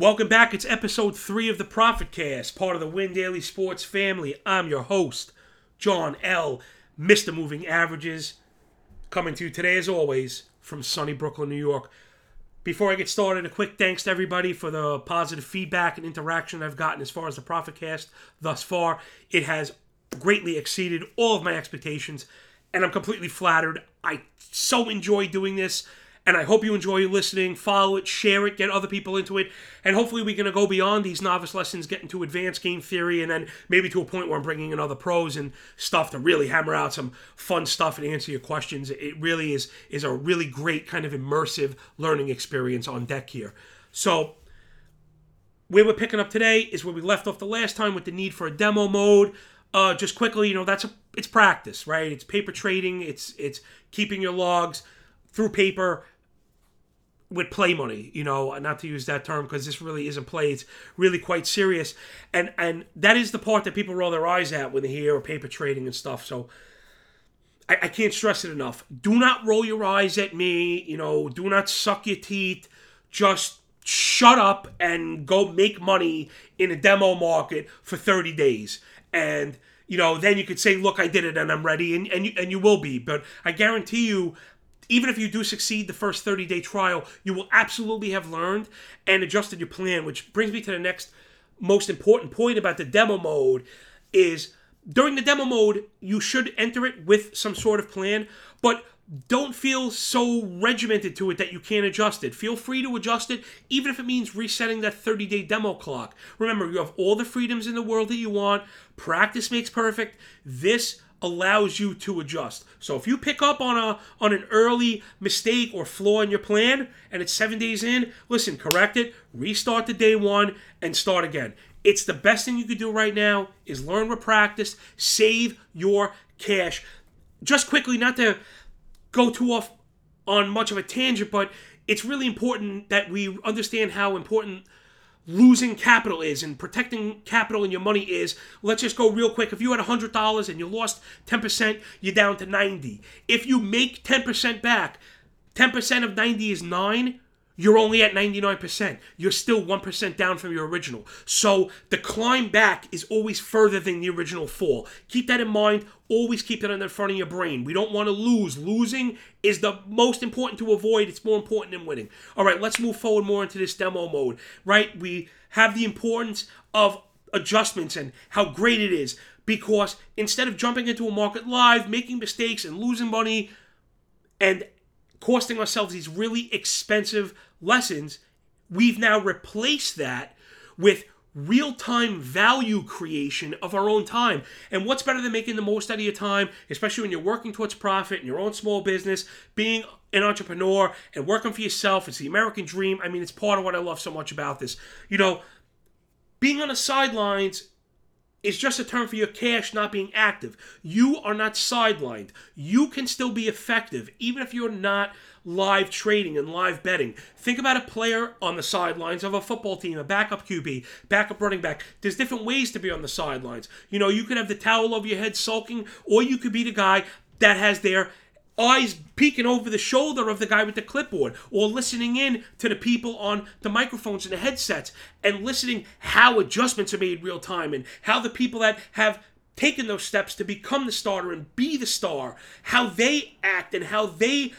Welcome back. It's episode three of the Profit Cast, part of the Win Daily Sports family. I'm your host, John L. Mr. Moving Averages, coming to you today, as always, from sunny Brooklyn, New York. Before I get started, a quick thanks to everybody for the positive feedback and interaction I've gotten as far as the Profit Cast thus far. It has greatly exceeded all of my expectations, and I'm completely flattered. I so enjoy doing this and I hope you enjoy listening. Follow it, share it, get other people into it, and hopefully we're going to go beyond these novice lessons, get into advanced game theory, and then maybe to a point where I'm bringing in other pros and stuff to really hammer out some fun stuff and answer your questions. It really is is a really great kind of immersive learning experience on deck here. So where we're picking up today is where we left off the last time with the need for a demo mode. Uh, just quickly, you know, that's a it's practice, right? It's paper trading. It's it's keeping your logs through paper with play money, you know, not to use that term because this really isn't play. It's really quite serious, and and that is the part that people roll their eyes at when they hear paper trading and stuff. So I, I can't stress it enough. Do not roll your eyes at me. You know, do not suck your teeth. Just shut up and go make money in a demo market for 30 days. And you know, then you could say, "Look, I did it, and I'm ready," and and you, and you will be. But I guarantee you, even if you do succeed the first 30 day trial, you will absolutely have learned and adjusted your plan, which brings me to the next most important point about the demo mode is during the demo mode, you should enter it with some sort of plan, but don't feel so regimented to it that you can't adjust it. Feel free to adjust it, even if it means resetting that 30 day demo clock. Remember, you have all the freedoms in the world that you want. Practice makes perfect. This allows you to adjust. So if you pick up on a on an early mistake or flaw in your plan and it's 7 days in, listen, correct it, restart the day 1 and start again. It's the best thing you could do right now is learn with practice, save your cash. Just quickly not to go too off on much of a tangent, but it's really important that we understand how important losing capital is and protecting capital and your money is let's just go real quick. If you had $100 and you lost 10% you're down to 90 if you make 10% back 10% of 90 is 9 you're only at 99%. You're still 1% down from your original. So the climb back is always further than the original fall. Keep that in mind. Always keep that in the front of your brain. We don't want to lose. Losing is the most important to avoid. It's more important than winning. All right, let's move forward more into this demo mode. Right? We have the importance of adjustments and how great it is because instead of jumping into a market live, making mistakes and losing money and costing ourselves these really expensive lessons, we've now replaced that with real time value creation of our own time. And what's better than making the most out of your time, especially when you're working towards profit in your own small business, being an entrepreneur and working for yourself? It's the American dream. I mean, it's part of what I love so much about this. You know, being on the sidelines is just a term for your cash not being active. You are not sidelined. You can still be effective, even if you're not live trading and live betting. Think about a player on the sidelines of a football team, a backup QB, backup running back. There's different ways to be on the sidelines. You know, you could have the towel over your head sulking, or you could be the guy that has their eyes peeking over the shoulder of the guy with the clipboard or listening in to the people on the microphones and the headsets and listening how adjustments are made in real time and how the people that have taken those steps to become the starter and be the star how they act and how they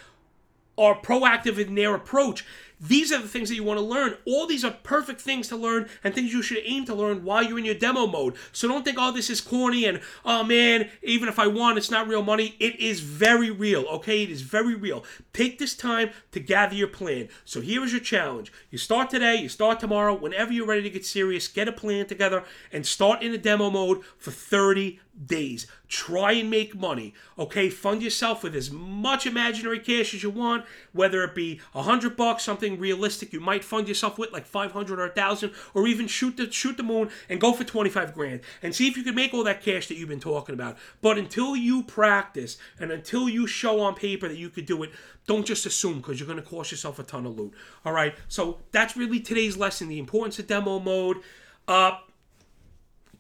are proactive in their approach. These are the things that you want to learn. All these are perfect things to learn and things you should aim to learn while you're in your demo mode. So don't think, oh, this is corny and, oh man, even if I won, it's not real money. It is very real, okay? It is very real. Take this time to gather your plan. So here is your challenge. You start today, you start tomorrow. Whenever you're ready to get serious, get a plan together and start in a demo mode for 30 days. Try and make money. Okay, fund yourself with as much imaginary cash as you want, whether it be a hundred bucks, something realistic you might fund yourself with, like five hundred or a thousand, or even shoot the shoot the moon and go for twenty five grand and see if you can make all that cash that you've been talking about. But until you practice and until you show on paper that you could do it, don't just assume because you're going to cost yourself a ton of loot. All right, so that's really today's lesson: the importance of demo mode. Uh,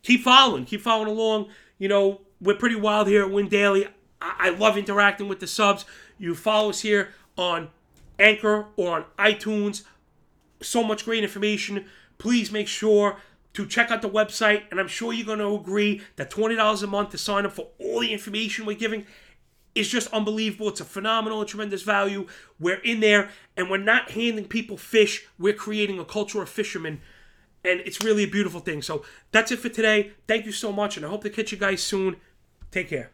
keep following, keep following along you know, we're pretty wild here at Win Daily. I, I love interacting with the subs. You follow us here on Anchor or on iTunes. So much great information please make sure to check out the website. And I'm sure you're going to agree that $20 a month to sign up for all the information we're giving is just unbelievable. It's a phenomenal tremendous value. We're in there and we're not handing people fish. We're creating a culture of fishermen. And it's really a beautiful thing. So that's it for today. Thank you so much. And I hope to catch you guys soon. Take care.